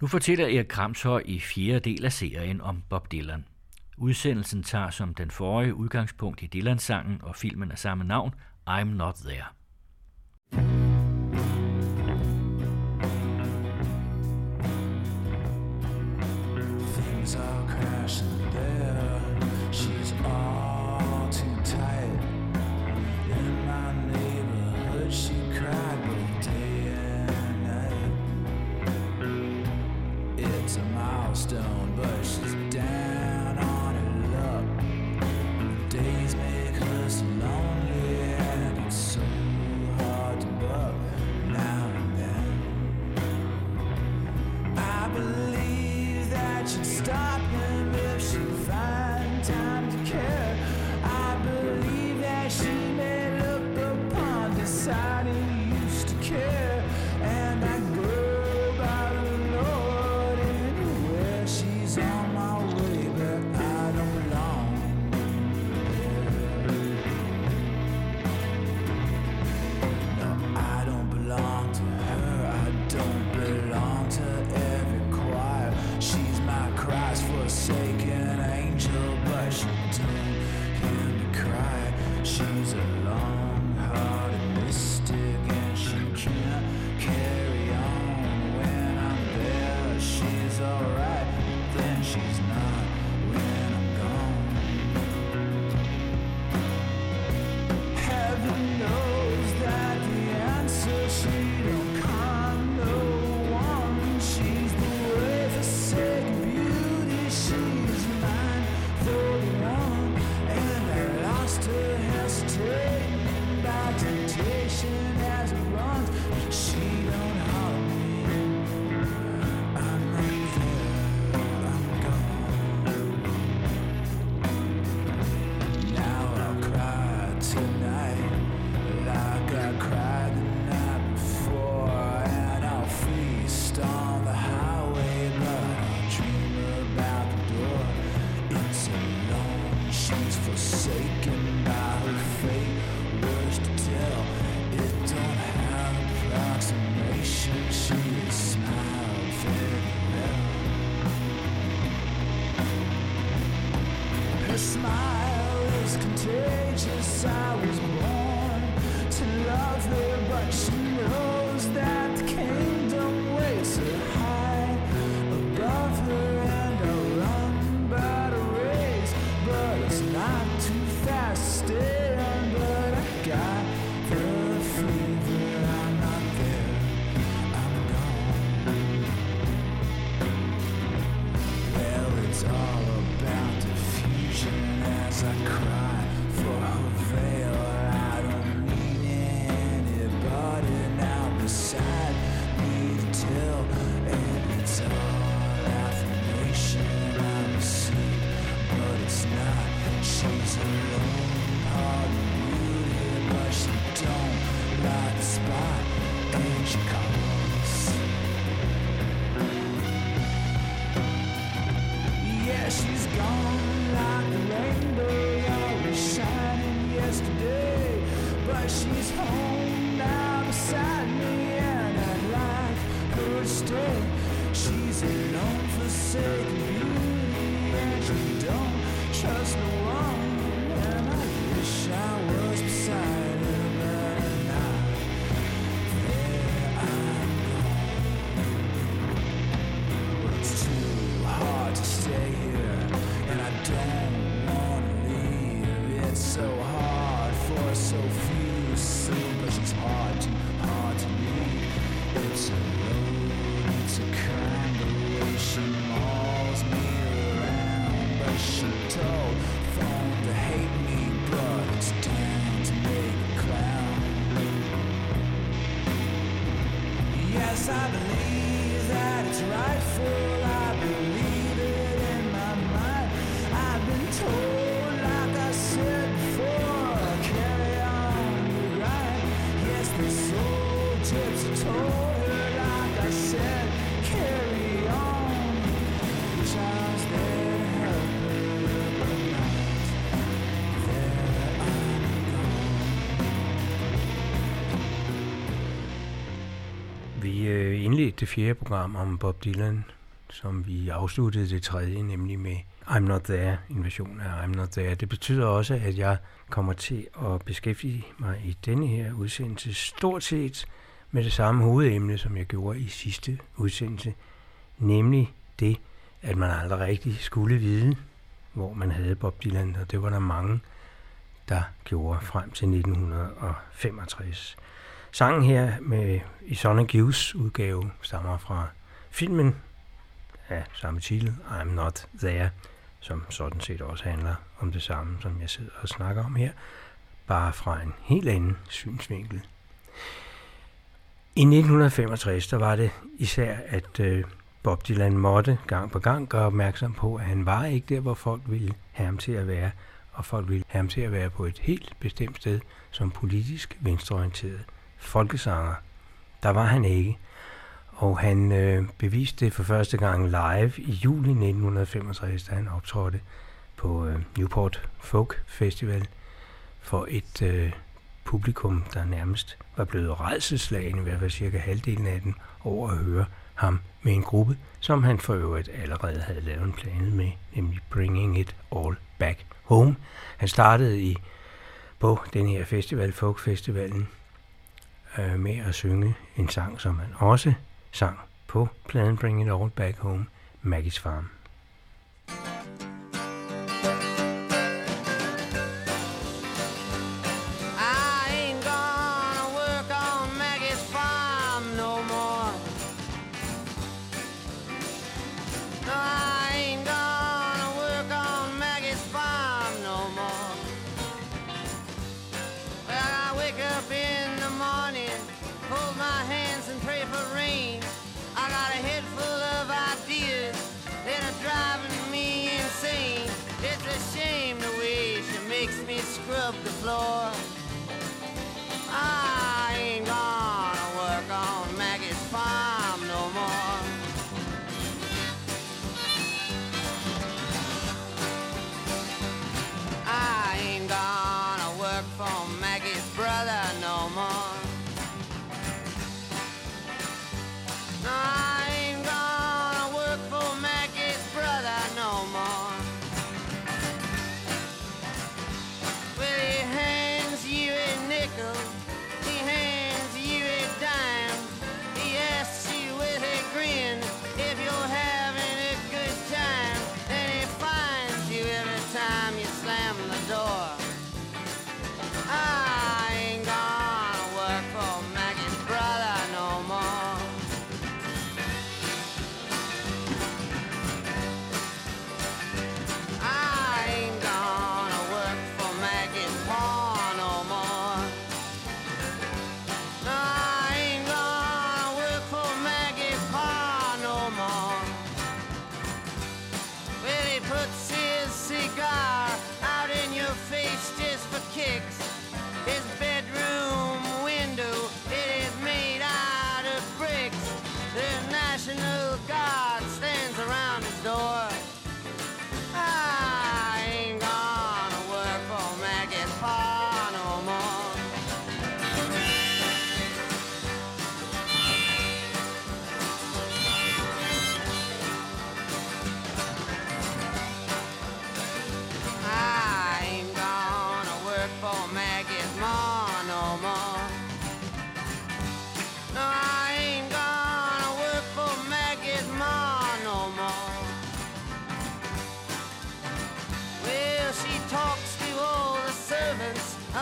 Nu fortæller Erik Kramshøj i fjerde del af serien om Bob Dylan. Udsendelsen tager som den forrige udgangspunkt i Dylan-sangen og filmen af samme navn, I'm Not There. Indledt det fjerde program om Bob Dylan, som vi afsluttede det tredje, nemlig med I'm Not There, en version af I'm Not There. Det betyder også, at jeg kommer til at beskæftige mig i denne her udsendelse stort set med det samme hovedemne, som jeg gjorde i sidste udsendelse, nemlig det, at man aldrig rigtig skulle vide, hvor man havde Bob Dylan, og det var der mange, der gjorde frem til 1965. Sangen her med i Sonic Gives udgave stammer fra filmen af samme titel, I'm Not There, som sådan set også handler om det samme, som jeg sidder og snakker om her, bare fra en helt anden synsvinkel. I 1965 der var det især, at øh, Bob Dylan måtte gang på gang gøre opmærksom på, at han var ikke der, hvor folk ville have ham til at være, og folk ville have ham til at være på et helt bestemt sted som politisk venstreorienteret folkesanger. Der var han ikke, og han øh, beviste det for første gang live i juli 1965, da han optrådte på øh, Newport Folk Festival for et øh, publikum, der nærmest var blevet redselslagen, i hvert fald cirka halvdelen af den, over at høre ham med en gruppe, som han for øvrigt allerede havde lavet en plan med, nemlig Bringing It All Back Home. Han startede i på den her festival, Folk Festivalen, øh, med at synge en sang, som han også sang på pladen Bring It All Back Home, Maggie's Farm.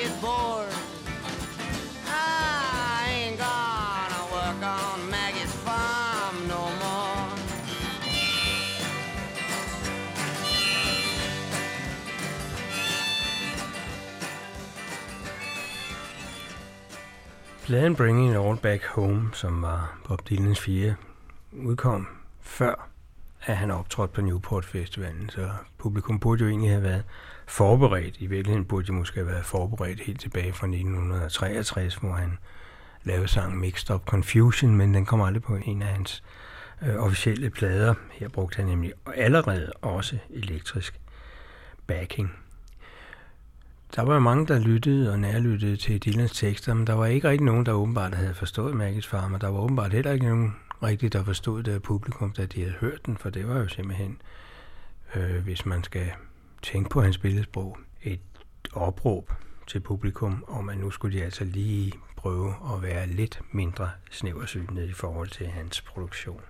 get bored. I ain't gonna work on Maggie's farm no more. Pladen Bringing It All Back Home, som var Bob Dylans fire, udkom før, at han optrådte på Newport Festivalen, så publikum burde jo egentlig have været forberedt. I virkeligheden burde de måske have været forberedt helt tilbage fra 1963, hvor han lavede sangen Mixed Up Confusion, men den kom aldrig på en af hans øh, officielle plader. Her brugte han nemlig allerede også elektrisk backing. Der var jo mange, der lyttede og nærlyttede til Dylans tekster, men der var ikke rigtig nogen, der åbenbart havde forstået Maggies Farmer. Der var åbenbart heller ikke nogen rigtigt, der forstod det af publikum, da de havde hørt den, for det var jo simpelthen, øh, hvis man skal tænke på hans billedsprog, et opråb til publikum, om at nu skulle de altså lige prøve at være lidt mindre snæversynede i forhold til hans produktion.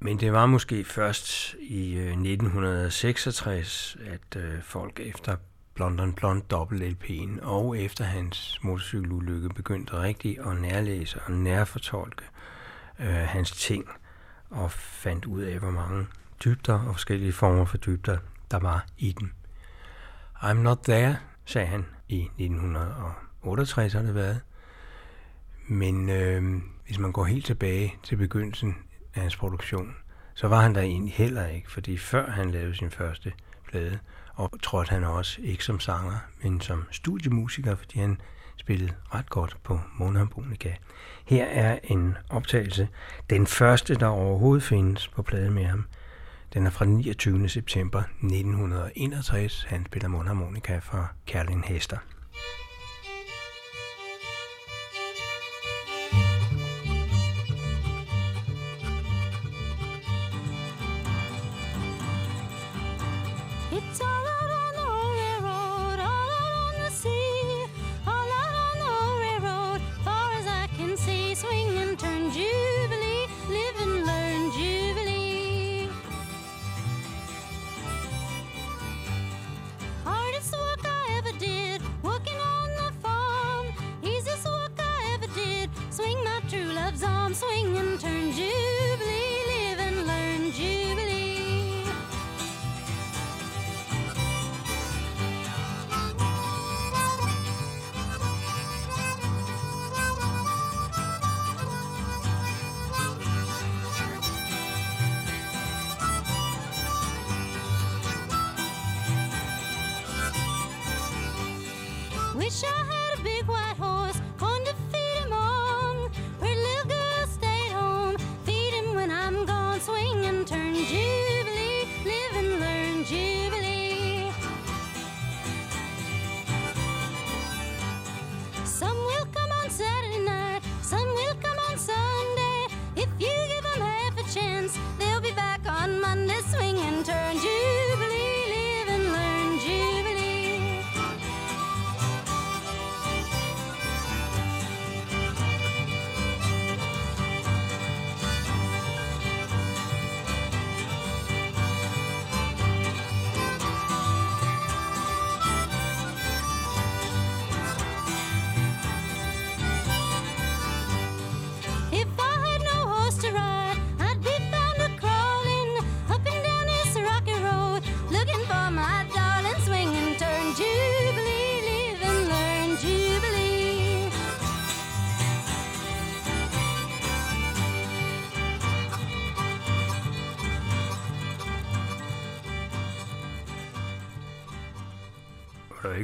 Men det var måske først i øh, 1966, at øh, folk efter London Blond dobbelt LP'en og efter hans motorcykelulykke begyndte rigtig at nærlæse og nærfortolke øh, hans ting og fandt ud af, hvor mange dybder og forskellige former for dybder, der var i den. I'm not there, sagde han i 1968 har det været. Men øh, hvis man går helt tilbage til begyndelsen af hans produktion, så var han der egentlig heller ikke, fordi før han lavede sin første plade, og trådte han også ikke som sanger, men som studiemusiker, fordi han spillede ret godt på mundharmonika. Her er en optagelse, den første, der overhovedet findes på plade med ham. Den er fra 29. september 1961. Han spiller mundharmonika fra Kærlin Hester.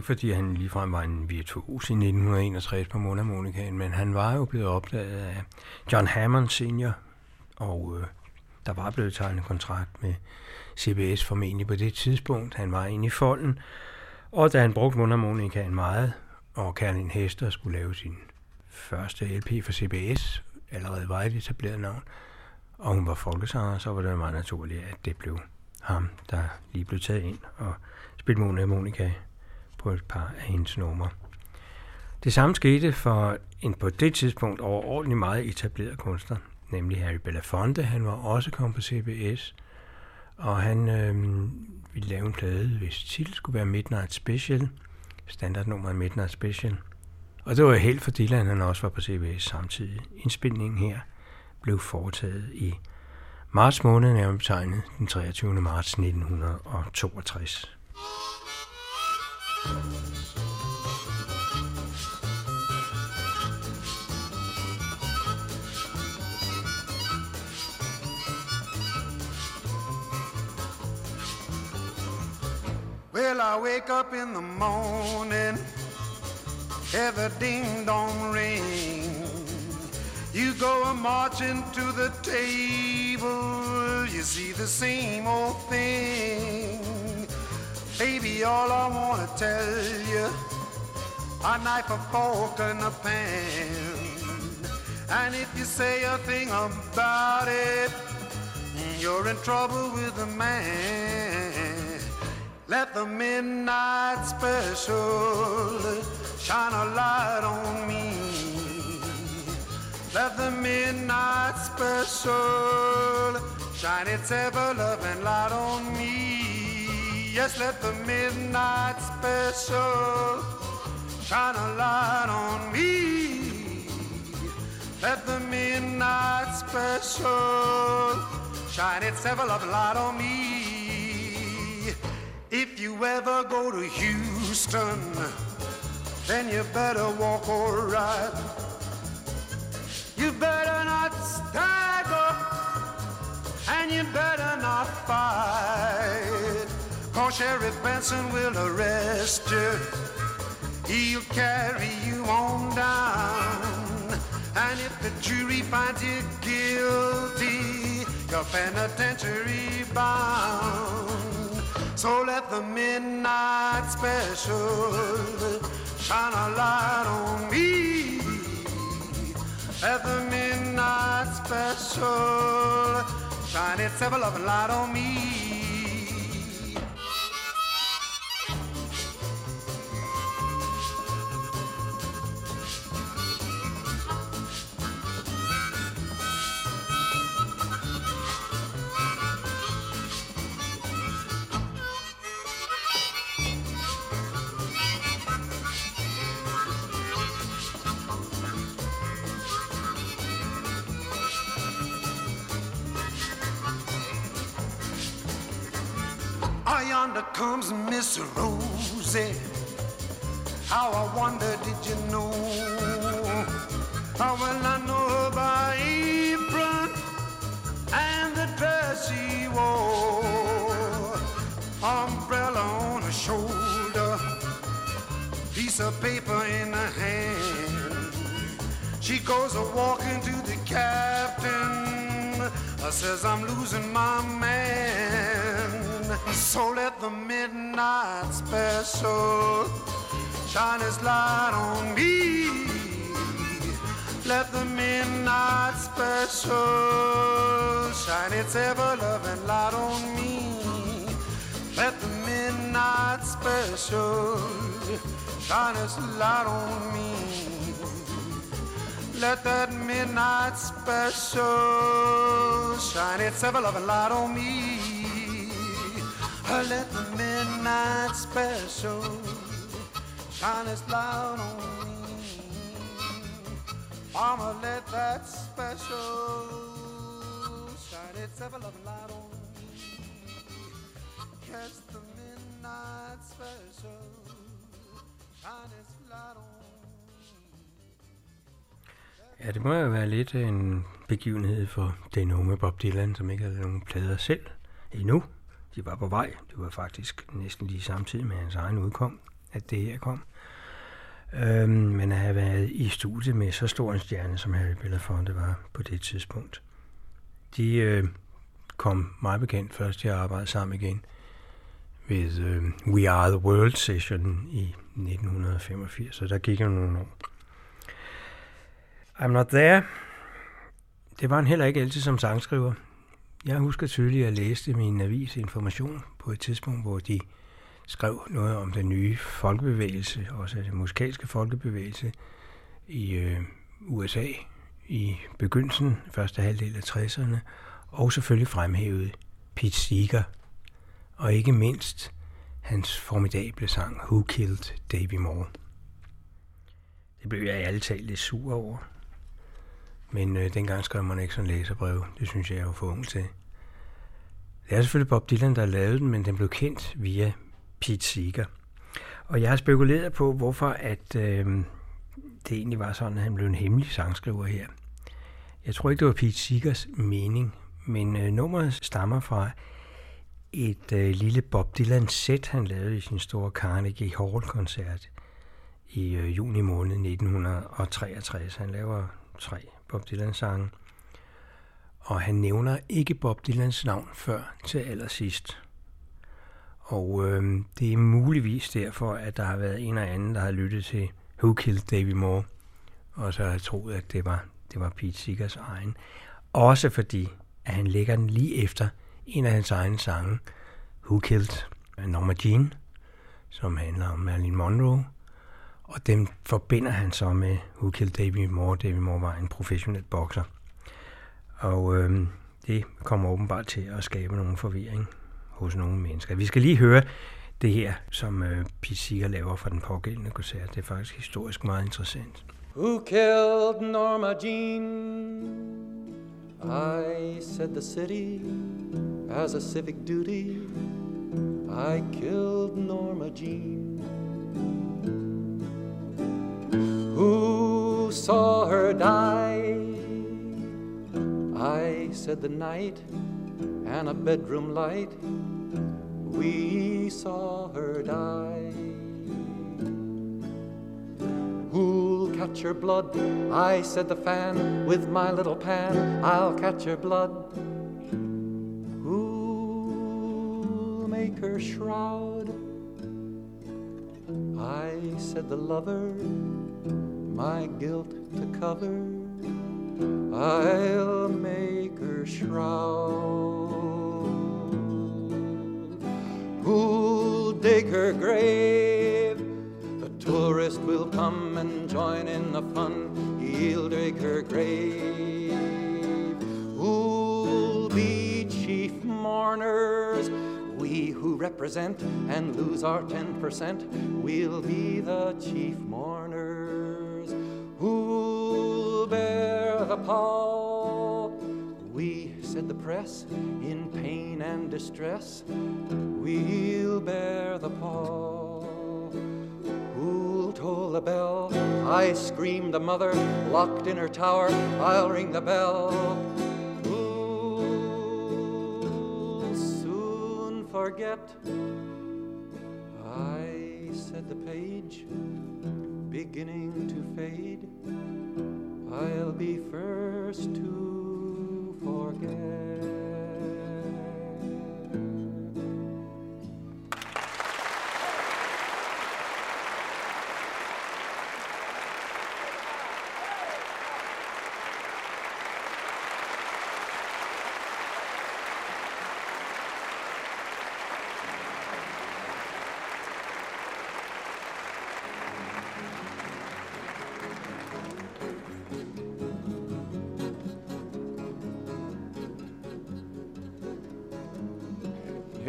Ikke, fordi han ligefrem var en virtuos i 1961 på mundharmonikaen, men han var jo blevet opdaget af John Hammond senior, og øh, der var blevet tegnet kontrakt med CBS formentlig på det tidspunkt. Han var inde i folden, og da han brugte mundharmonikaen meget, og Kærlin Hester skulle lave sin første LP for CBS, allerede var et etableret navn, og hun var folkesanger, så var det meget naturligt, at det blev ham, der lige blev taget ind og spille mundharmonika på et par af hendes numre. Det samme skete for en på det tidspunkt overordentlig meget etableret kunstner, nemlig Harry Belafonte. Han var også kommet på CBS, og han øh, ville lave en plade, hvis titel skulle være Midnight Special. standardnummeret Midnight Special. Og det var helt for Dylan, han også var på CBS samtidig. Indspilningen her blev foretaget i marts måned, nærmere betegnet den 23. marts 1962. Well, I wake up in the morning, have a ding dong ring. You go a marching to the table, you see the same old thing. Baby, all I wanna tell you, a knife, a fork, and a pan. And if you say a thing about it, you're in trouble with the man. Let the midnight special shine a light on me. Let the midnight special shine its ever loving light on me. Yes, let the midnight special shine a light on me. Let the midnight special shine its ever loving light on me. If you ever go to Houston, then you better walk alright. You better not stagger, and you better not fight. Cause Sheriff Benson will arrest you. He'll carry you on down. And if the jury finds you guilty, you're penitentiary bound. So let the midnight special shine a light on me. Let the midnight special shine its ever loving light on me. Comes Miss Rosie. How I wonder, did you know? How well I know her by apron and the dress she wore. Umbrella on her shoulder, piece of paper in her hand. She goes a walking to the captain. I says I'm losing my man. So let the midnight special shine its light on me. Let the midnight special shine its ever loving light on me. Let the midnight special shine its light on me. Let that midnight special shine its ever loving light on me. Let the midnight special shine its light on me. Mama, let that special shine its ever loving light on me. Catch the midnight special shine its light on me. Ja, det må jo være lidt en begivenhed for den unge Bob Dylan, som ikke har nogen plader selv endnu. De var på vej. Det var faktisk næsten lige samtidig med hans egen udkom, at det her kom. Øhm, men at have været i studiet med så stor en stjerne, som Harry Belafonte var på det tidspunkt. De øh, kom meget bekendt først til at arbejde sammen igen ved øh, We Are The World Session i 1985, så der gik jo nogle år. I'm Not There, det var han heller ikke altid som sangskriver. Jeg husker tydeligt at jeg læste i min avis Information på et tidspunkt, hvor de skrev noget om den nye folkebevægelse, også den musikalske folkebevægelse i øh, USA i begyndelsen, første halvdel af 60'erne, og selvfølgelig fremhævede Pete Seeger, og ikke mindst hans formidable sang Who Killed Davy Moore. Det blev jeg alle talt lidt sur over. Men øh, dengang skrev man ikke sådan læserbrev. Det synes jeg, jeg var for ung til. Det er selvfølgelig Bob Dylan, der lavede den, men den blev kendt via Pete Seeger. Og jeg har spekuleret på, hvorfor at, øh, det egentlig var sådan, at han blev en hemmelig sangskriver her. Jeg tror ikke, det var Pete Seegers mening, men øh, nummeret stammer fra et øh, lille Bob Dylan-sæt, han lavede i sin store Carnegie Hall-koncert i øh, juni måned 1963. Han laver tre Bob Dylan-sange, og han nævner ikke Bob Dylans navn før til allersidst. Og øh, det er muligvis derfor, at der har været en eller anden, der har lyttet til Who Killed Davy Moore, og så har troet, at det var, det var Pete Seegers egen. Også fordi, at han lægger den lige efter en af hans egne sange, Who Killed Norma Jean, som handler om Marilyn Monroe, og dem forbinder han så med Who Killed David Moore. David Moore var en professionel bokser. Og øh, det kommer åbenbart til at skabe nogle forvirring hos nogle mennesker. Vi skal lige høre det her, som øh, Pete Seeger laver fra den pågældende koncert. Det er faktisk historisk meget interessant. Who killed Norma Jean? I said the city as a civic duty. I killed Norma Jean. Saw her die? I said the night and a bedroom light. We saw her die. Who'll catch her blood? I said the fan with my little pan. I'll catch her blood. Who'll make her shroud? I said the lover, my guilt to cover. I'll make her shroud. Who'll dig her grave? The tourist will come and join in the fun. He'll dig her grave. Who'll be chief mourners? We who represent and lose our 10%, we'll be the chief mourners. Who'll bear the pall? We, said the press, in pain and distress, we'll bear the pall. Who'll toll the bell? I screamed the mother, locked in her tower, I'll ring the bell. Who'll soon forget? I said the page, beginning to fade. I'll be first to forget.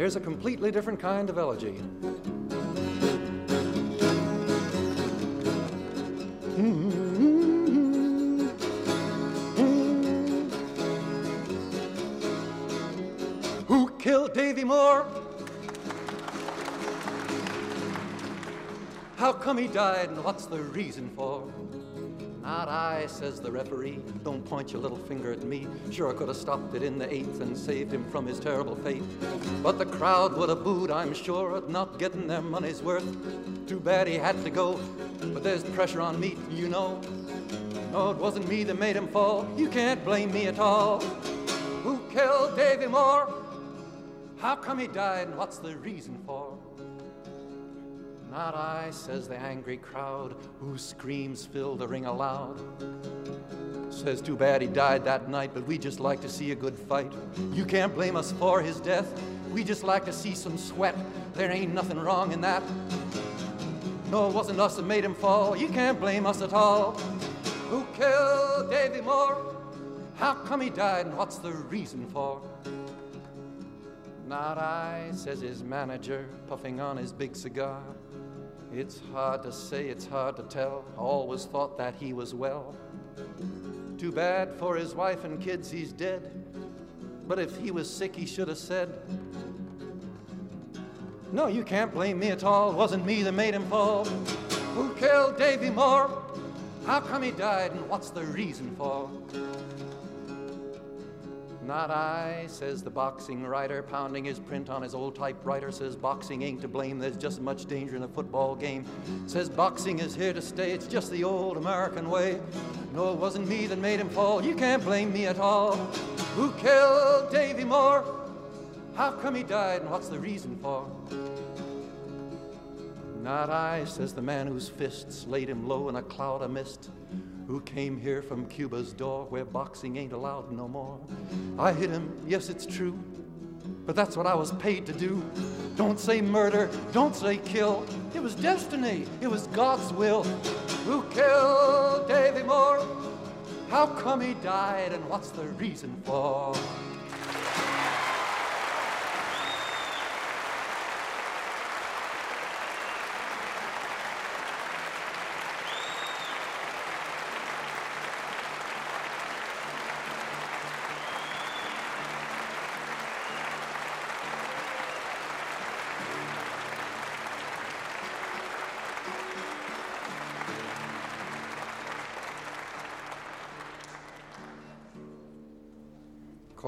Here's a completely different kind of elegy. Who killed Davy Moore? How come he died and what's the reason for? Not I, says the referee. Don't point your little finger at me. Sure, I could have stopped it in the eighth and saved him from his terrible fate. But the crowd would have booed, I'm sure, at not getting their money's worth. Too bad he had to go, but there's pressure on me, you know. No, it wasn't me that made him fall. You can't blame me at all. Who killed Davy Moore? How come he died and what's the reason for? Not I, says the angry crowd, whose screams fill the ring aloud. Says too bad he died that night, but we just like to see a good fight. You can't blame us for his death. We just like to see some sweat. There ain't nothing wrong in that. No, it wasn't us that made him fall. You can't blame us at all. Who killed Davy Moore? How come he died and what's the reason for? Not I, says his manager, puffing on his big cigar. It's hard to say, it's hard to tell. Always thought that he was well. Too bad for his wife and kids, he's dead. But if he was sick, he should have said, No, you can't blame me at all. Wasn't me that made him fall. Who killed Davy Moore? How come he died, and what's the reason for? Not I, says the boxing writer, pounding his print on his old typewriter. Says boxing ain't to blame, there's just much danger in a football game. Says boxing is here to stay, it's just the old American way. No, it wasn't me that made him fall, you can't blame me at all. Who killed Davy Moore? How come he died, and what's the reason for? Not I, says the man whose fists laid him low in a cloud of mist who came here from Cuba's door where boxing ain't allowed no more. I hit him, yes, it's true, but that's what I was paid to do. Don't say murder, don't say kill. It was destiny, it was God's will. Who killed Davy Moore? How come he died, and what's the reason for?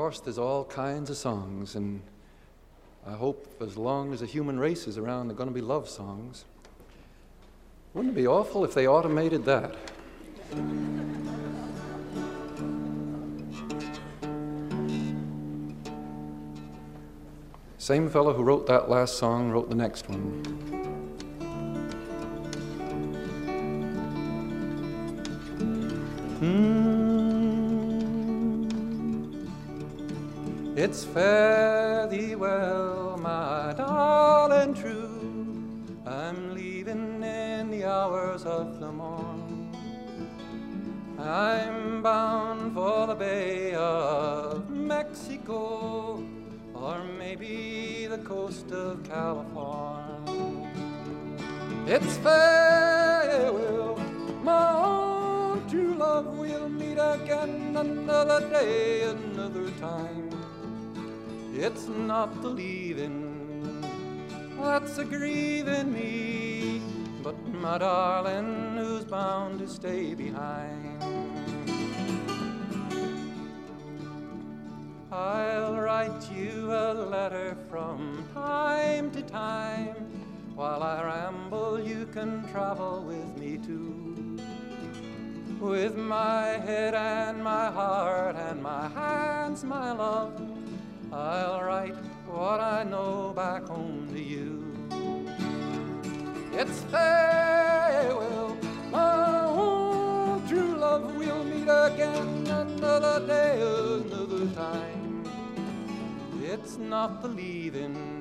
Course, there's all kinds of songs, and I hope as long as the human race is around, they're going to be love songs. Wouldn't it be awful if they automated that? Same fellow who wrote that last song wrote the next one. It's fare thee well, my darling true. I'm leaving in the hours of the morn. I'm bound for the Bay of Mexico, or maybe the coast of California. It's farewell, my own true love. We'll meet again another day, another time. It's not the leaving that's a grieving me, but my darling who's bound to stay behind. I'll write you a letter from time to time. While I ramble, you can travel with me too. With my head and my heart and my hands, my love, I'll write what I know back home to you. It's farewell, my own true love. We'll meet again another day, another time. It's not the leaving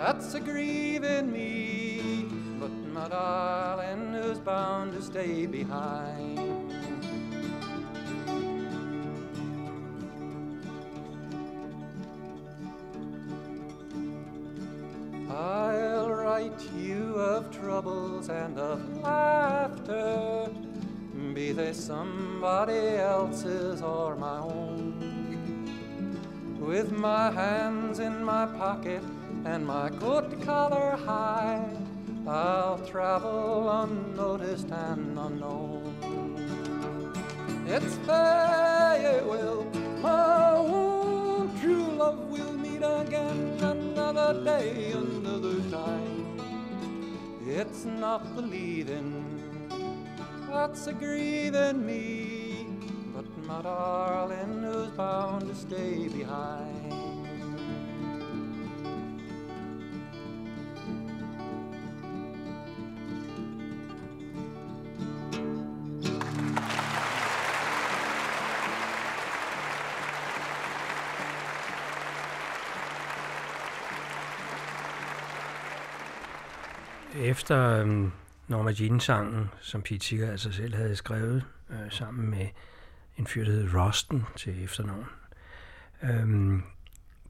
that's a grieving me, but my darling who's bound to stay behind. I'll write you of troubles and of laughter, be they somebody else's or my own. With my hands in my pocket and my coat collar high, I'll travel unnoticed and unknown. It's farewell, my own true love. We'll meet again another day, another time. It's not the leaving that's a grieving me, but my darling who's bound to stay behind. Efter øh, Norma Jean-sangen, som Pete Seeger altså selv havde skrevet, øh, sammen med en fyr, der hed Rosten til efternavn, øh,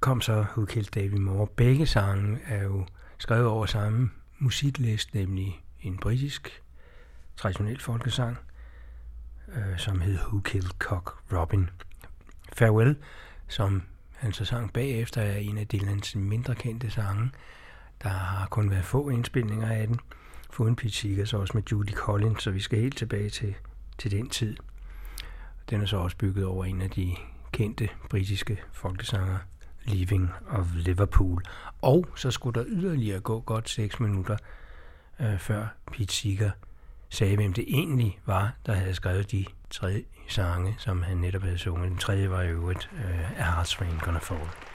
kom så Who Killed David Moore. Begge sange er jo skrevet over samme musiklist, nemlig en britisk traditionel folkesang, øh, som hed Who Killed Cock Robin. Farewell, som han så sang bagefter, er en af Dylans mindre kendte sange. Der har kun været få indspilninger af den. Foruden Pete Seeger, også med Judy Collins, så vi skal helt tilbage til, til den tid. Den er så også bygget over en af de kendte britiske folkesanger, Leaving of Liverpool. Og så skulle der yderligere gå godt 6 minutter, øh, før Pete Seeger sagde, hvem det egentlig var, der havde skrevet de tre sange, som han netop havde sunget. Den tredje var i øvrigt øh, A Heart's Rain Gonna Fall.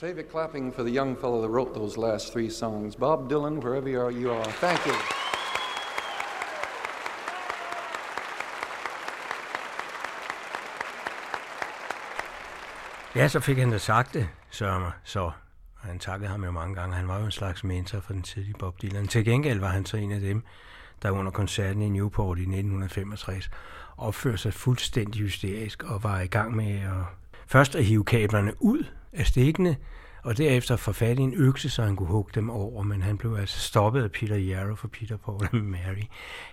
Save your clapping for the young fellow that wrote those last three songs. Bob Dylan, wherever you are, you are. Thank you. Ja, så fik han da sagt det, Sørmer, så. Han takkede ham jo mange gange. Han var jo en slags mentor for den tidlige Bob Dylan. Til gengæld var han så en af dem, der under koncerten i Newport i 1965 opførte sig fuldstændig hysterisk og var i gang med at først at hive kablerne ud af stikkene, og derefter få fat i en økse, så han kunne hugge dem over, men han blev altså stoppet af Peter Yarrow for Peter Paul og Mary.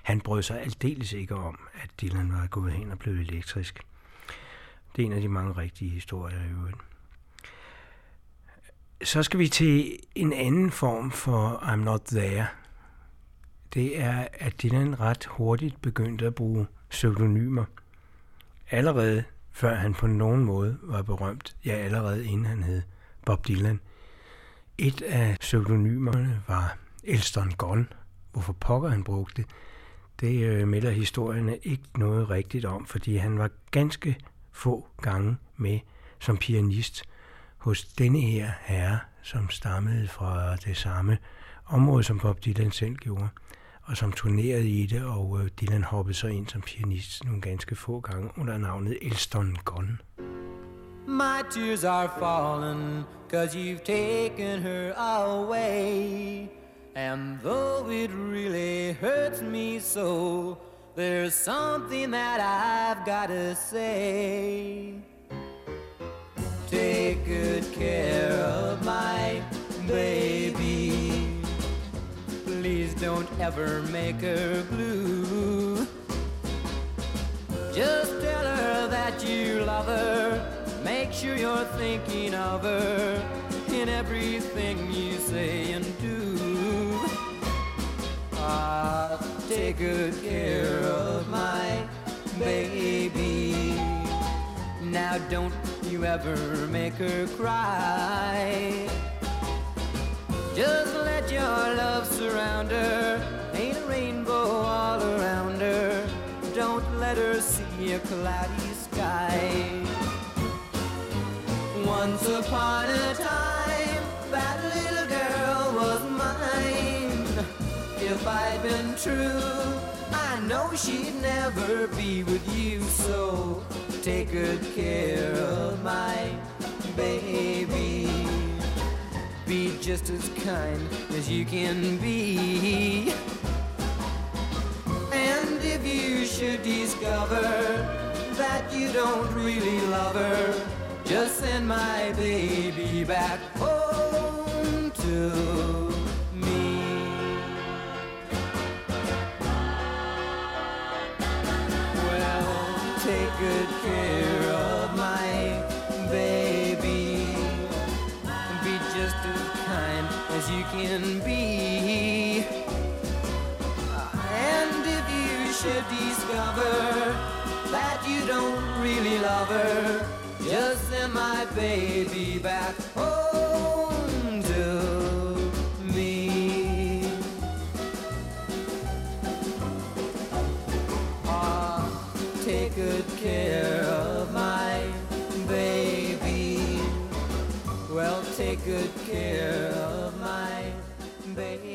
Han brød sig aldeles ikke om, at Dylan var gået hen og blevet elektrisk. Det er en af de mange rigtige historier i øvrigt. Så skal vi til en anden form for I'm Not There. Det er, at Dylan ret hurtigt begyndte at bruge pseudonymer. Allerede før han på nogen måde var berømt, ja allerede inden han hed Bob Dylan. Et af pseudonymerne var Elston Gunn. Hvorfor pokker han brugte det, det øh, melder historierne ikke noget rigtigt om, fordi han var ganske få gange med som pianist hos denne her herre, som stammede fra det samme område, som Bob Dylan selv gjorde, og som turnerede i det, og øh, Dylan hoppede så ind som pianist nogle ganske få gange under navnet Elston Gunn. My tears are falling, cause you've taken her away. And though it really hurts me so, there's something that I've gotta say. Take good care of my baby. Don't ever make her blue. Just tell her that you love her. Make sure you're thinking of her in everything you say and do. Ah, take good care of my baby. Now don't you ever make her cry. Just let your love surround her. Paint a rainbow all around her. Don't let her see a cloudy sky. Once upon a time, that little girl was mine. If I'd been true, I know she'd never be with you. So take good care of my baby. Be just as kind as you can be. And if you should discover that you don't really love her, just send my baby back home to don't really love her, just send my baby back home to me. Ah, take good care of my baby. Well, take good care of my baby.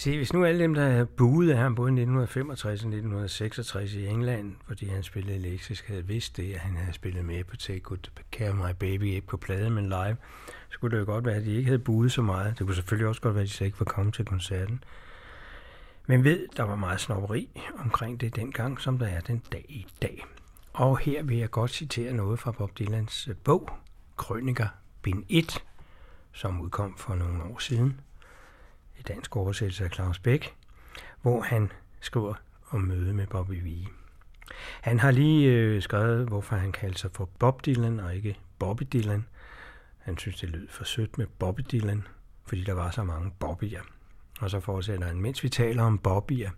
Se, hvis nu alle dem, der havde buet af ham både i 1965 og 1966 i England, fordi han spillede elektrisk, havde vidst det, at han havde spillet med på Take Good Care My Baby, ikke på plade, men live, så kunne det jo godt være, at de ikke havde buet så meget. Det kunne selvfølgelig også godt være, at de slet ikke var kommet til koncerten. Men ved, der var meget snopperi omkring det dengang, som der er den dag i dag. Og her vil jeg godt citere noget fra Bob Dylans øh, bog, Krøniker, bind 1, som udkom for nogle år siden, i dansk oversættelse af Claus Bæk, hvor han skriver om møde med Bobby Vee. Han har lige øh, skrevet, hvorfor han kalder sig for Bob Dylan og ikke Bobby Dylan. Han synes, det lød for sødt med Bobby Dylan, fordi der var så mange Bobbyer. Og så fortsætter han, mens vi taler om Bobbyer,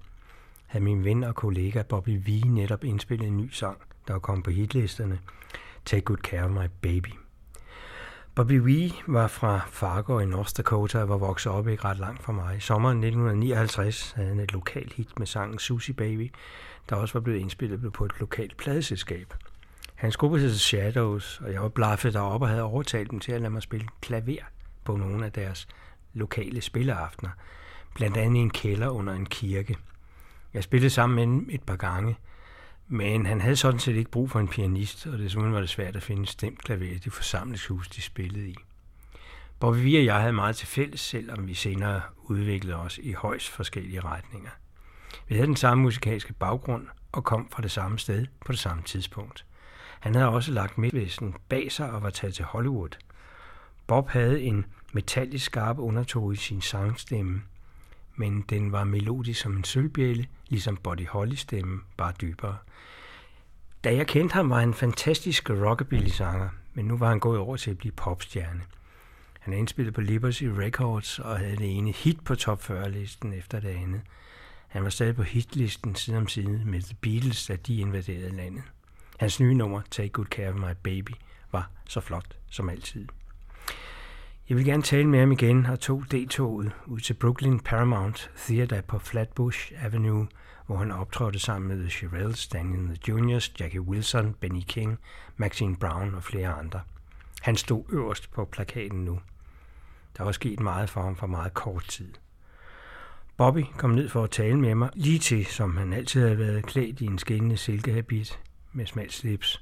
havde min ven og kollega Bobby V netop indspillet en ny sang, der kom på hitlisterne, Take Good Care of My Baby. Bobby Wee var fra Fargo i North Dakota og var vokset op ikke ret langt fra mig. I sommeren 1959 havde han et lokalt hit med sangen Susie Baby, der også var blevet indspillet på et lokalt pladeselskab. Hans gruppe hed Shadows, og jeg var blaffet deroppe og havde overtalt dem til at lade mig spille klaver på nogle af deres lokale spilleaftener, blandt andet i en kælder under en kirke. Jeg spillede sammen med dem et par gange, men han havde sådan set ikke brug for en pianist, og desuden var det svært at finde stemt klaver i det forsamlingshus, de spillede i. Bobby vi og jeg havde meget til fælles, selvom vi senere udviklede os i højst forskellige retninger. Vi havde den samme musikalske baggrund og kom fra det samme sted på det samme tidspunkt. Han havde også lagt Midtvesten bag sig og var taget til Hollywood. Bob havde en metallisk skarp undertone i sin sangstemme, men den var melodisk som en sølvbjælle, ligesom Buddy Holly stemme, bare dybere. Da jeg kendte ham, var han en fantastisk rockabilly-sanger, men nu var han gået over til at blive popstjerne. Han er indspillet på Liberty Records og havde det ene hit på top 40-listen efter det andet. Han var stadig på hitlisten side om side med The Beatles, da de invaderede landet. Hans nye nummer, Take Good Care of My Baby, var så flot som altid. Jeg vil gerne tale med ham igen og tog D-toget ud til Brooklyn Paramount Theater på Flatbush Avenue, hvor han optrådte sammen med The Shirelles, Daniel the Juniors, Jackie Wilson, Benny King, Maxine Brown og flere andre. Han stod øverst på plakaten nu. Der var sket meget for ham for meget kort tid. Bobby kom ned for at tale med mig, lige til, som han altid havde været klædt i en skinnende silkehabit med smalt slips,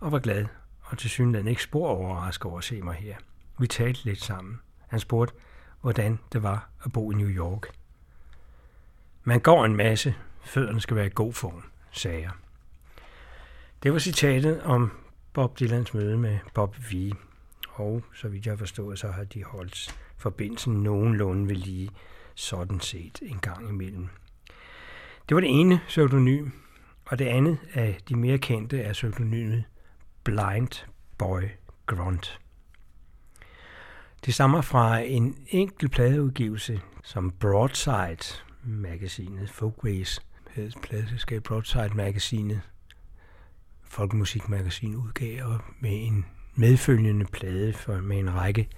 og var glad, og til synligheden ikke spor overrasket over at se mig her. Vi talte lidt sammen. Han spurgte, hvordan det var at bo i New York. Man går en masse, fødderne skal være i god form, sagde jeg. Det var citatet om Bob Dylans møde med Bob V. Og så vidt jeg forstod, så har de holdt forbindelsen nogenlunde ved lige sådan set en gang imellem. Det var det ene pseudonym, og det andet af de mere kendte er pseudonymet Blind Boy Grunt. Det stammer fra en enkelt pladeudgivelse, som Broadside magasinet Folkways hed pladeselskab Broadside magasinet Folkemusikmagasin udgav og med en medfølgende plade for, med en række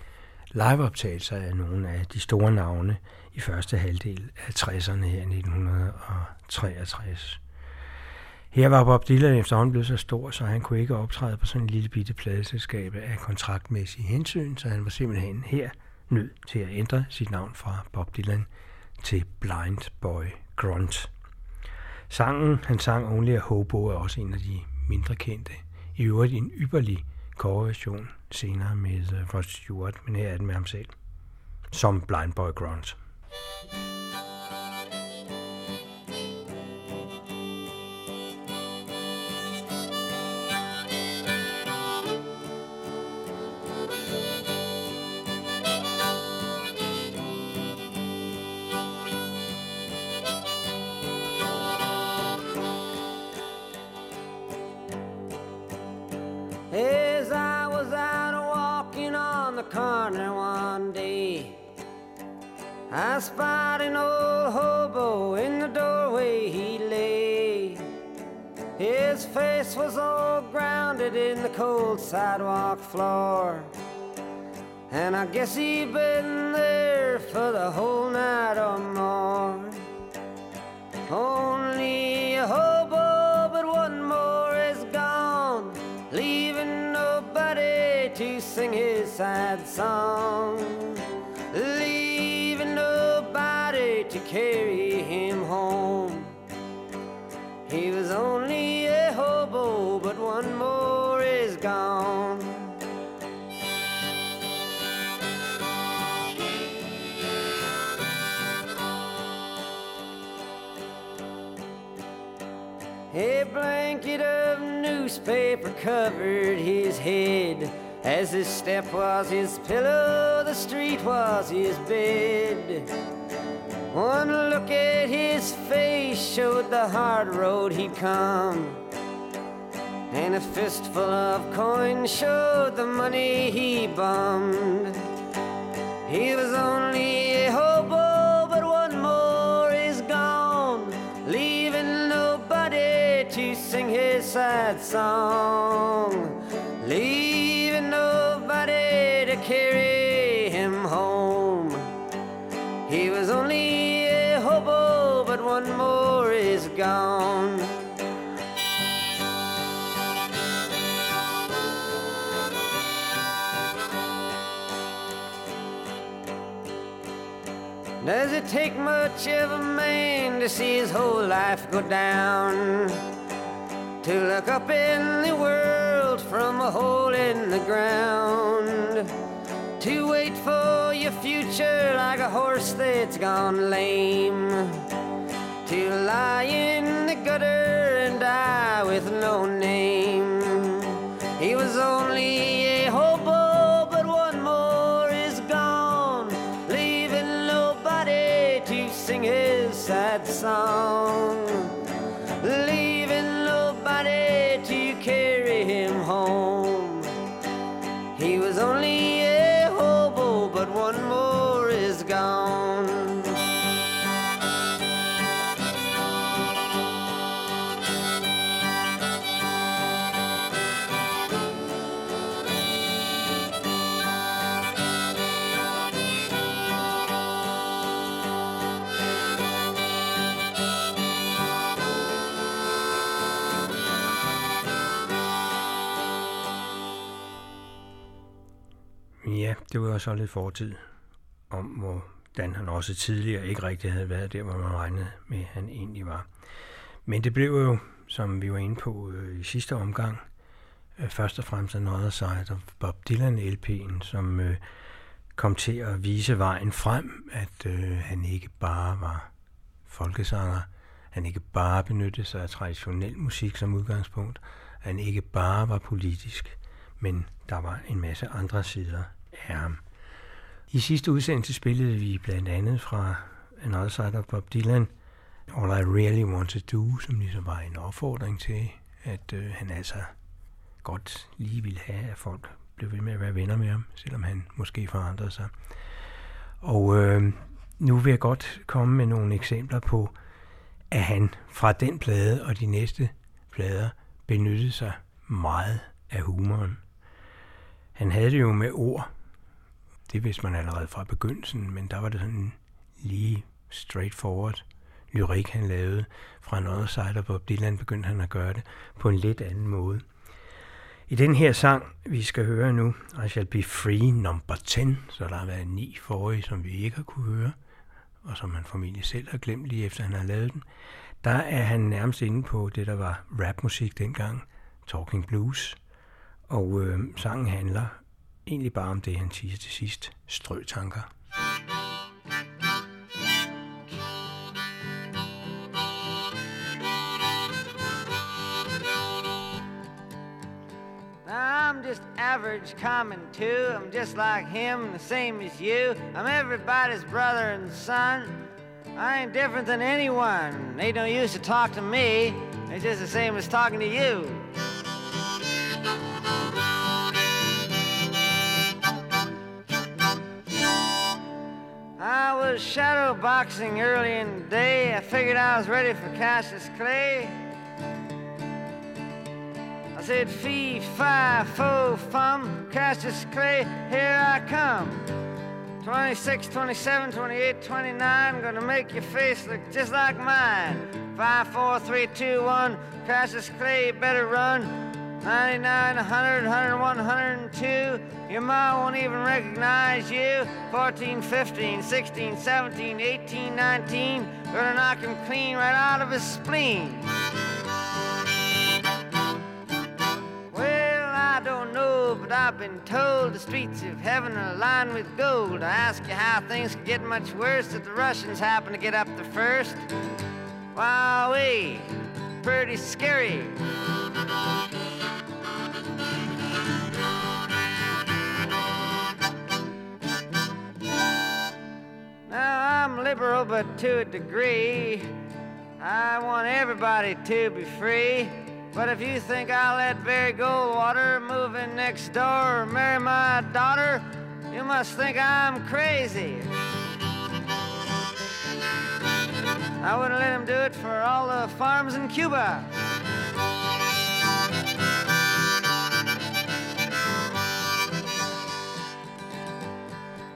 liveoptagelser af nogle af de store navne i første halvdel af 60'erne her i 1963. Her var Bob Dylan efterhånden blevet så stor, så han kunne ikke optræde på sådan en lille bitte pladeselskab af kontraktmæssige hensyn, så han var simpelthen her nødt til at ændre sit navn fra Bob Dylan til Blind Boy Grunt. Sangen, han sang Only a Hobo, er også en af de mindre kendte. I øvrigt en ypperlig coverversion senere med øh, Rod Stewart, men her er den med ham selv, som Blind Boy Grunt. As on the corner one day, I spied an old hobo in the doorway he lay. His face was all grounded in the cold sidewalk floor. And I guess he'd been there for the whole night or more. Only sad song, leaving nobody to carry him home. He was only a hobo, but one more is gone. A blanket of newspaper covered his head. As his step was his pillow, the street was his bed. One look at his face showed the hard road he'd come. And a fistful of coins showed the money he bummed. He was only a hobo, but one more is gone, leaving nobody to sing his sad song, carry him home. He was only a hobo, but one more is gone. Does it take much of a man to see his whole life go down? To look up in the world from a hole in the ground? To wait for your future like a horse that's gone lame? To lie in the gutter and die with no name? Var så lidt fortid om, hvordan han også tidligere ikke rigtig havde været der, hvor man regnede med, at han egentlig var. Men det blev jo, som vi var inde på øh, i sidste omgang, øh, først og fremmest Another Side of Bob Dylan LP'en, som øh, kom til at vise vejen frem, at øh, han ikke bare var folkesanger, han ikke bare benyttede sig af traditionel musik som udgangspunkt, han ikke bare var politisk, men der var en masse andre sider af ham. I sidste udsendelse spillede vi blandt andet fra Another Side of Bob Dylan, All I Really Want to Do, som ligesom var en opfordring til, at øh, han altså godt lige ville have, at folk blev ved med at være venner med ham, selvom han måske forandrede sig. Og øh, nu vil jeg godt komme med nogle eksempler på, at han fra den plade og de næste plader benyttede sig meget af humoren. Han havde det jo med ord. Det vidste man allerede fra begyndelsen, men der var det sådan lige straightforward lyrik, han lavede fra en other side of Bob Dylan, begyndte han at gøre det på en lidt anden måde. I den her sang, vi skal høre nu, I Shall Be Free number 10, så der har været ni forrige, som vi ikke har kunne høre, og som han formentlig selv har glemt lige efter han har lavet den, der er han nærmest inde på det, der var rapmusik dengang, Talking Blues, og øh, sangen handler egentlig bare om det, han siger til sidst, strøtanker. I'm just average, common too. I'm just like him, the same as you. I'm everybody's brother and son. I ain't different than anyone. They don't use to talk to me. It's just the same as talking to you. I was shadow boxing early in the day. I figured I was ready for Cassius Clay. I said, fee, fi, fo, fum, Cassius Clay, here I come. 26, 27, 28, 29, gonna make your face look just like mine. 5, 4, 3, 2, 1, Cassius Clay, you better run. 99, 100, 101, 102, your mom won't even recognize you. 14, 15, 16, 17, 18, 19, gonna knock him clean right out of his spleen. Well, I don't know, but I've been told the streets of heaven are lined with gold. I ask you how things could get much worse if the Russians happen to get up the first. Wowee, pretty scary. Liberal, but to a degree. I want everybody to be free. But if you think I'll let Barry Goldwater move in next door or marry my daughter, you must think I'm crazy. I wouldn't let him do it for all the farms in Cuba.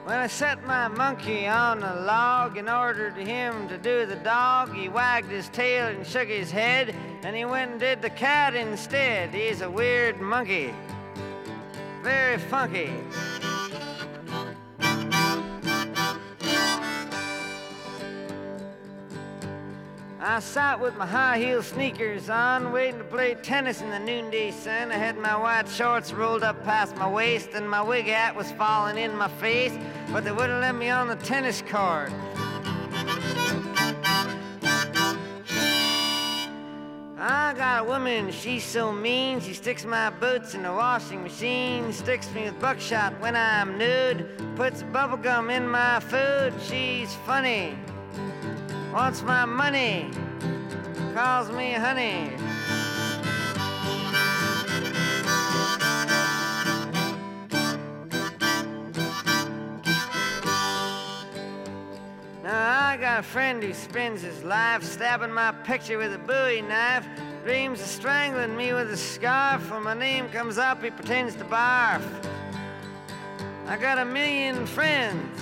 When I set my monkey on a log and ordered him to do the dog, he wagged his tail and shook his head, and he went and did the cat instead. He's a weird monkey, very funky. I sat with my high heel sneakers on, waiting to play tennis in the noonday sun. I had my white shorts rolled up past my waist, and my wig hat was falling in my face, but they wouldn't let me on the tennis court. I got a woman, she's so mean. She sticks my boots in the washing machine, sticks me with buckshot when I'm nude, puts bubblegum in my food. She's funny wants my money, calls me honey. Got a friend who spends his life stabbing my picture with a bowie knife, dreams of strangling me with a scarf. When my name comes up, he pretends to barf. I got a million friends.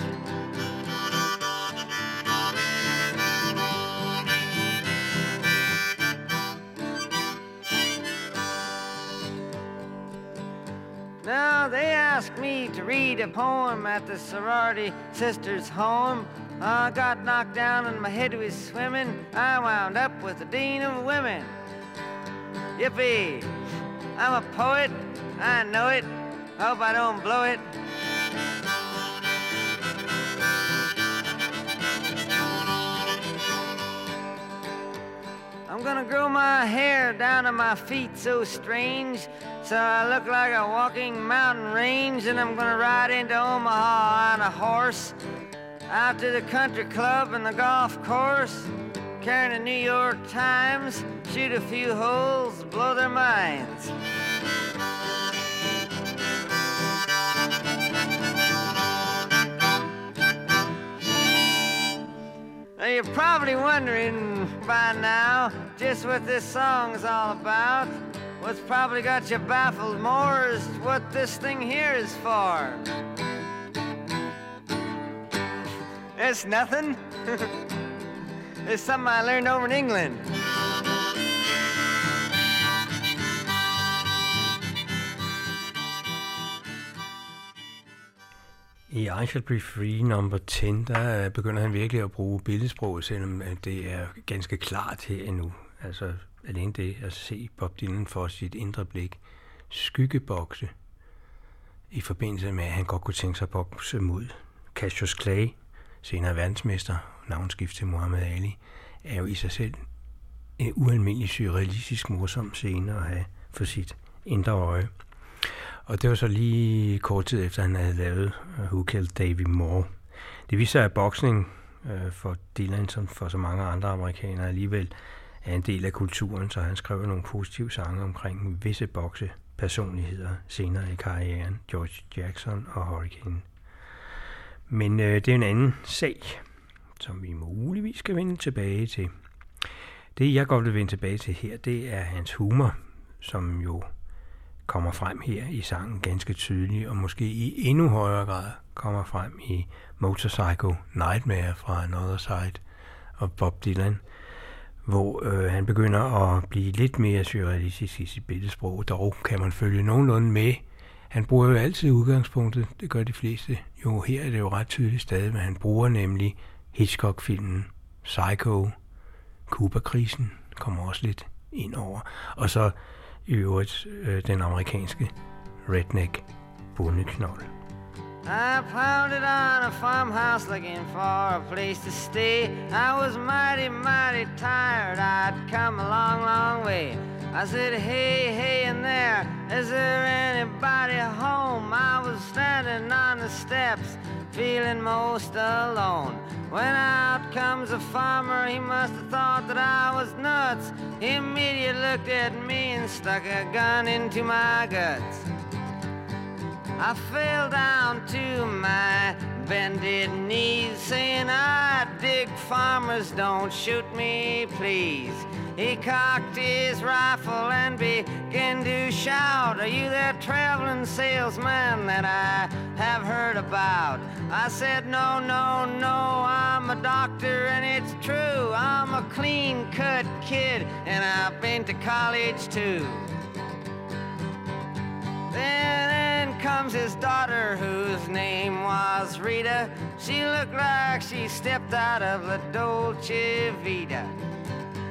Now they asked me to read a poem at the sorority sister's home. I got knocked down and my head was swimming. I wound up with the dean of women. Yippee! I'm a poet. I know it. Hope I don't blow it. I'm gonna grow my hair down to my feet so strange, so I look like a walking mountain range, and I'm gonna ride into Omaha on a horse, out to the country club and the golf course, carrying a New York Times, shoot a few holes, blow their minds. Now you're probably wondering by now just what this song's all about. What's probably got you baffled more is what this thing here is for. It's nothing. it's something I learned over in England. I I Shall Be Free number 10, der øh, begynder han virkelig at bruge billedsprog, selvom øh, det er ganske klart her endnu. Altså alene det at se Bob Dylan for sit indre blik skyggebokse i forbindelse med, at han godt kunne tænke sig at bokse mod Cassius Clay, senere verdensmester, navnskift til Muhammad Ali, er jo i sig selv en ualmindelig surrealistisk morsom scene at have for sit indre øje. Og det var så lige kort tid efter, han havde lavet øh, Who Killed Davy Moore. Det viser sig, at boksning øh, for Dylan, som for så mange andre amerikanere, alligevel er en del af kulturen, så han skrev nogle positive sange omkring visse boksepersonligheder senere i karrieren, George Jackson og Hurricane. Men øh, det er en anden sag, som vi muligvis skal vende tilbage til. Det, jeg godt vil vende tilbage til her, det er hans humor, som jo kommer frem her i sangen ganske tydeligt, og måske i endnu højere grad kommer frem i Motorcycle Nightmare fra Another Side og Bob Dylan, hvor øh, han begynder at blive lidt mere surrealistisk i sit billedsprog. Dog kan man følge nogenlunde med. Han bruger jo altid udgangspunktet, det gør de fleste. Jo, her er det jo ret tydeligt stadig, men han bruger nemlig Hitchcock-filmen Psycho, Cuba-krisen kommer også lidt ind over. Og så i øvrigt øh, den amerikanske redneck bundeknold. I pounded on a farmhouse looking for a place to stay. I was mighty, mighty tired. I'd come a long, long way. I said, hey, hey, in there, is there anybody home? I was standing on the steps, feeling most alone. When out comes a farmer, he must have thought that I was nuts. He immediately looked at me and stuck a gun into my guts. I fell down to my bended knees, saying, I dig farmers, don't shoot me, please. He cocked his rifle and began to shout, Are you that traveling salesman that I have heard about? I said, No, no, no, I'm a doctor and it's true. I'm a clean cut kid and I've been to college too. Then in comes his daughter, whose name was Rita. She looked like she stepped out of La Dolce Vita.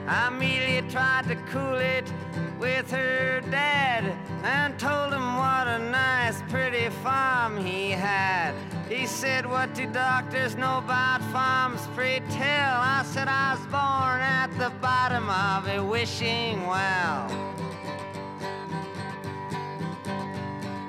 I immediately tried to cool it with her dad and told him what a nice, pretty farm he had. He said, What do doctors know about farms? Pray tell. I said, I was born at the bottom of a wishing well.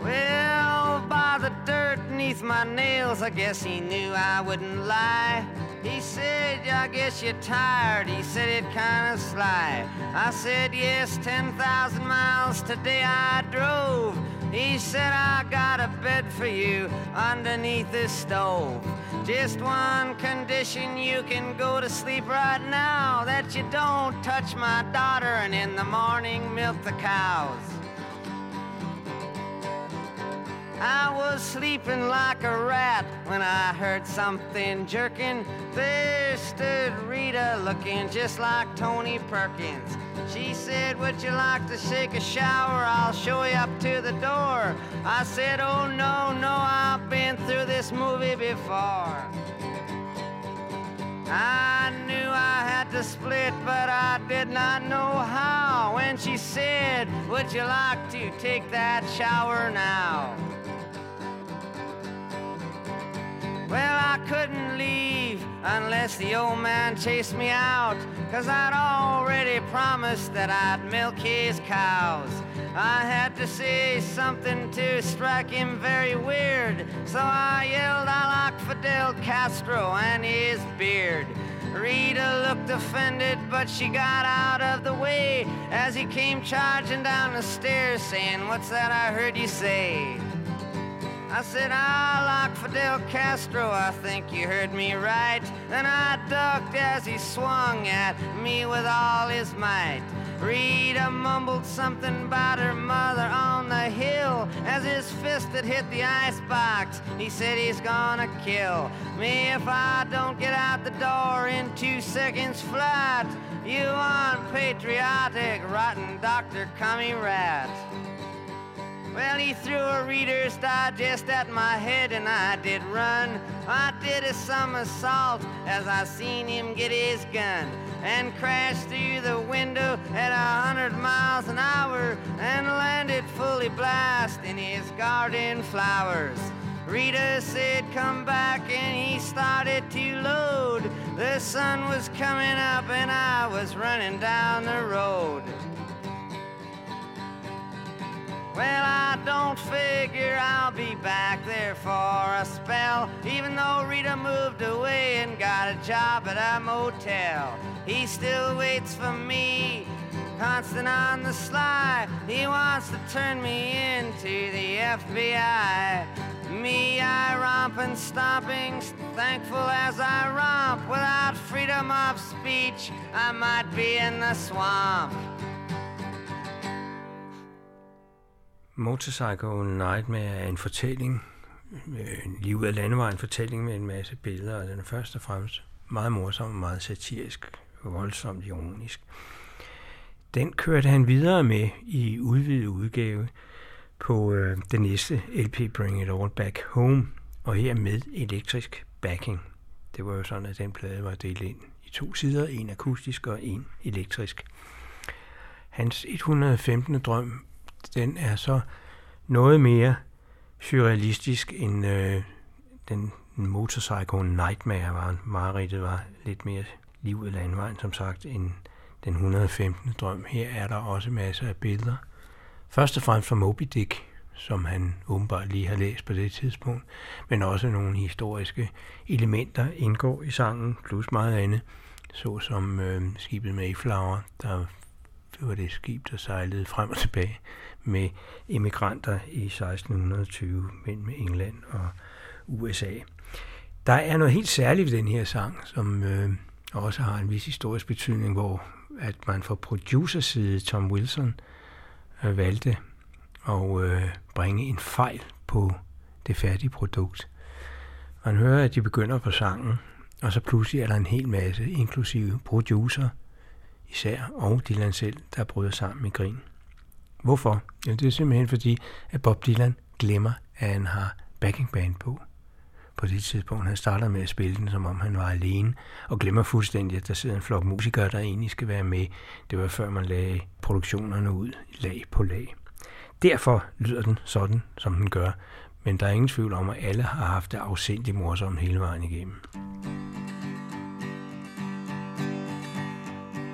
Well, by the dirt neath my nails, I guess he knew I wouldn't lie. He said, I guess you're tired. He said it kind of sly. I said, yes, 10,000 miles today I drove. He said, I got a bed for you underneath this stove. Just one condition, you can go to sleep right now. That you don't touch my daughter and in the morning milk the cows. I was sleeping like a rat when I heard something jerking. There stood Rita looking just like Tony Perkins. She said, Would you like to shake a shower? I'll show you up to the door. I said, Oh, no, no, I've been through this movie before. I knew I had to split, but I did not know how. When she said, Would you like to take that shower now? Well, I couldn't leave unless the old man chased me out, cause I'd already promised that I'd milk his cows. I had to say something to strike him very weird, so I yelled, I like Fidel Castro and his beard. Rita looked offended, but she got out of the way as he came charging down the stairs, saying, What's that I heard you say? I said, I like Fidel Castro, I think you heard me right. Then I ducked as he swung at me with all his might. Rita mumbled something about her mother on the hill as his fist had hit the icebox. He said he's gonna kill me if I don't get out the door in two seconds flat. You unpatriotic, rotten Dr. commie Rat. Well, he threw a Reader's Digest at my head and I did run. I did a somersault as I seen him get his gun and crashed through the window at a hundred miles an hour and landed fully blast in his garden flowers. Rita said, Come back, and he started to load. The sun was coming up, and I was running down the road. Well, I don't figure I'll be back there for a spell, even though Rita moved away and got a job at a motel. He still waits for me, constant on the sly. He wants to turn me into the FBI. Me, I romp and stomping, thankful as I romp. Without freedom of speech, I might be in the swamp. Motorcycle Nightmare er en fortælling, øh, ud af landevejen fortælling med en masse billeder, og den er først og fremmest meget morsom, meget satirisk, voldsomt ironisk. Den kørte han videre med i udvidet udgave på øh, den næste LP Bring It All Back Home, og her med elektrisk backing. Det var jo sådan, at den plade var delt ind i to sider, en akustisk og en elektrisk. Hans 115. drøm, den er så noget mere surrealistisk end øh, den motorcycle Nightmare var, mareridtet var lidt mere liv i landvejen, som sagt, end den 115. drøm. Her er der også masser af billeder. Først og fremmest fra Moby Dick, som han åbenbart lige har læst på det tidspunkt, men også nogle historiske elementer indgår i sangen, plus meget andet, såsom øh, skibet Mayflower, der det var det skib, der sejlede frem og tilbage med emigranter i 1620 mellem England og USA. Der er noget helt særligt ved den her sang, som øh, også har en vis historisk betydning, hvor at man fra producerside, Tom Wilson, øh, valgte at øh, bringe en fejl på det færdige produkt. Man hører, at de begynder på sangen, og så pludselig er der en hel masse, inklusive producer, især og Dylan selv, der bryder sammen i grin. Hvorfor? Ja, det er simpelthen fordi, at Bob Dylan glemmer, at han har backing band på. På det tidspunkt, han starter med at spille den, som om han var alene, og glemmer fuldstændig, at der sidder en flok musikere, der egentlig skal være med. Det var før man lagde produktionerne ud, lag på lag. Derfor lyder den sådan, som den gør, men der er ingen tvivl om, at alle har haft det afsindigt morsomt hele vejen igennem.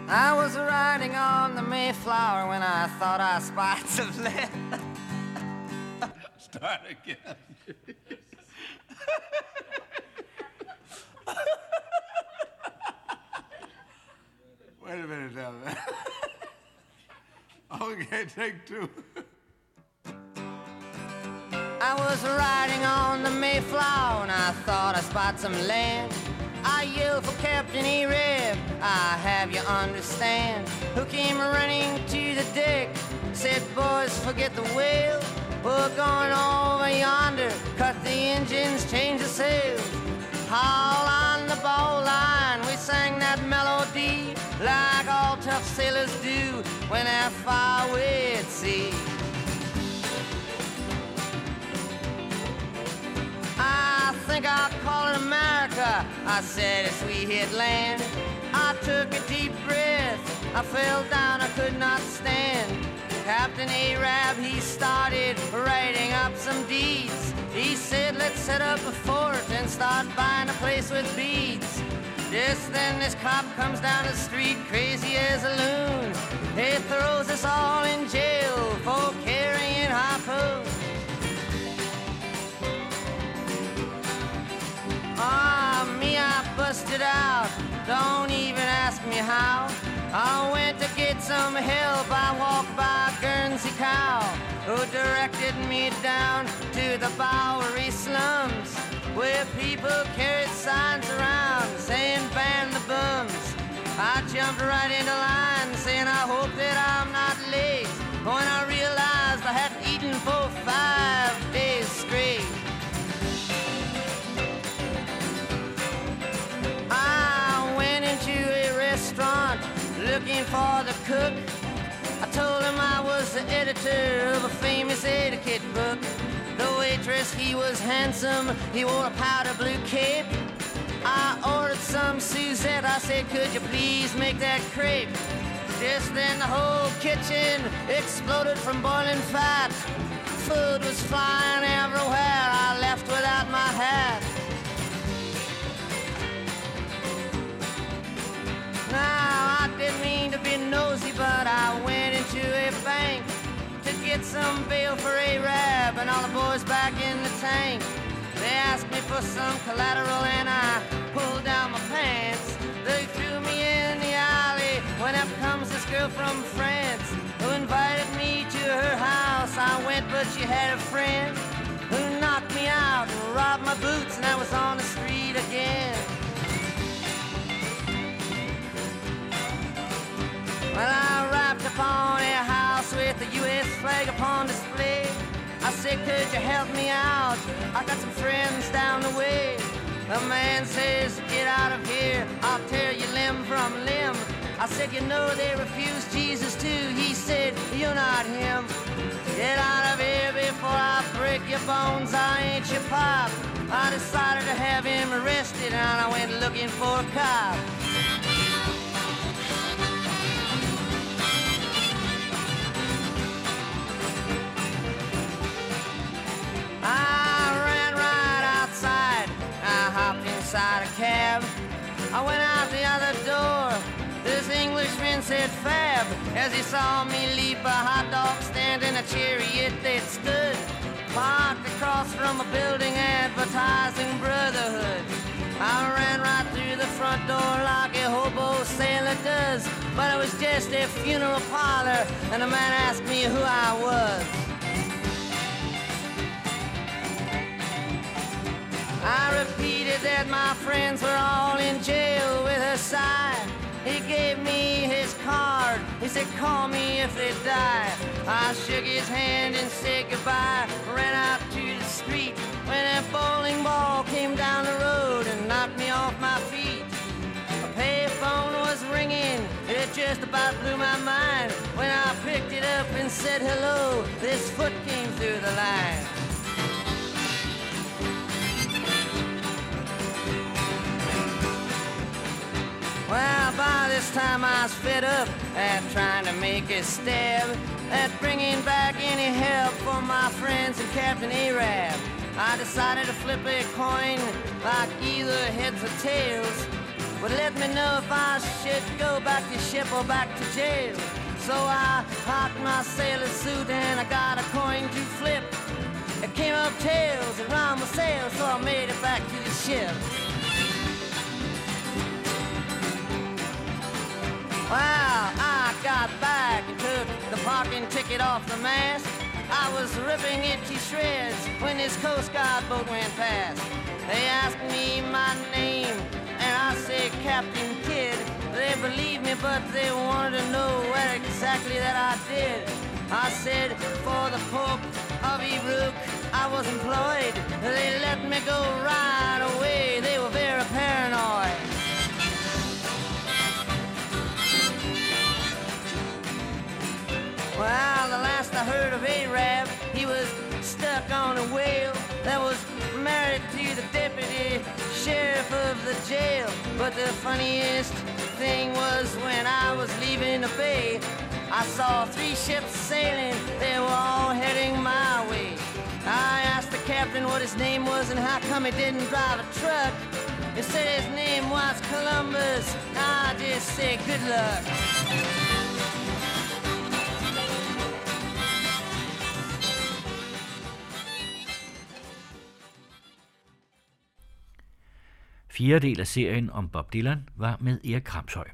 I was riding on the Mayflower when I thought I spied some land. Start again. Wait a minute now, okay, take two. I was riding on the Mayflower and I thought I spied some land. I yelled for Captain Arab, I have you understand. Who came running to the deck, said, boys, forget the whale. We're going over yonder, cut the engines, change the sails. Haul on the bow line, we sang that melody like all tough sailors do when they're far away at sea. I think I'll. I said as we hit land. I took a deep breath. I fell down, I could not stand. Captain Arab, he started writing up some deeds. He said, let's set up a fort and start buying a place with beads. Just then this cop comes down the street crazy as a loon. He throws us all in jail for carrying harpoons. Busted out. Don't even ask me how. I went to get some help. I walked by Guernsey Cow, who directed me down to the Bowery slums, where people carried signs around saying ban the bums. I jumped right into line, saying I hope that I'm not late. When I realized I hadn't eaten for five looking for the cook. I told him I was the editor of a famous etiquette book. The waitress, he was handsome, he wore a powder blue cape. I ordered some Suzette, I said, could you please make that crepe? Just then the whole kitchen exploded from boiling fat. Food was flying everywhere, I left without my hat. Now, I didn't mean to be nosy, but I went into a bank to get some bail for Arab and all the boys back in the tank. They asked me for some collateral and I pulled down my pants. They threw me in the alley when up comes this girl from France who invited me to her house. I went, but she had a friend who knocked me out and robbed my boots, and I was on the street again. Well, I arrived upon a house with the U.S. flag upon display. I said, could you help me out? I got some friends down the way. The man says, get out of here. I'll tear you limb from limb. I said, you know they refused Jesus too. He said, you're not him. Get out of here before I break your bones. I ain't your pop. I decided to have him arrested and I went looking for a cop. I ran right outside. I hopped inside a cab. I went out the other door. This Englishman said fab as he saw me leap a hot dog stand in a chariot that stood parked across from a building advertising brotherhood. I ran right through the front door like a hobo sailor does, but it was just a funeral parlor, and a man asked me who I was. I repeated that my friends were all in jail with a sigh. He gave me his card. He said, call me if they die. I shook his hand and said goodbye. Ran out to the street when a bowling ball came down the road and knocked me off my feet. A payphone was ringing. It just about blew my mind. When I picked it up and said hello, this foot came through the line. Time I was fed up at trying to make a stab at bringing back any help for my friends and Captain Arab. I decided to flip a coin like either heads or tails. But let me know if I should go back to ship or back to jail. So I hocked my sailor suit and I got a coin to flip. It came up tails and round my sail, so I made it back to the ship. Well, I got back and took the parking ticket off the mast. I was ripping it to shreds when this Coast Guard boat went past. They asked me my name, and I said Captain Kidd. They believed me, but they wanted to know what exactly that I did. I said, for the Pope of Eruke, I was employed. They let me go right away. They were very paranoid. Well, the last I heard of Arab, he was stuck on a whale that was married to the deputy sheriff of the jail. But the funniest thing was when I was leaving the bay, I saw three ships sailing, they were all heading my way. I asked the captain what his name was and how come he didn't drive a truck. He said his name was Columbus. I just said good luck. Fjerde del af serien om Bob Dylan var med Erik Kramshøj.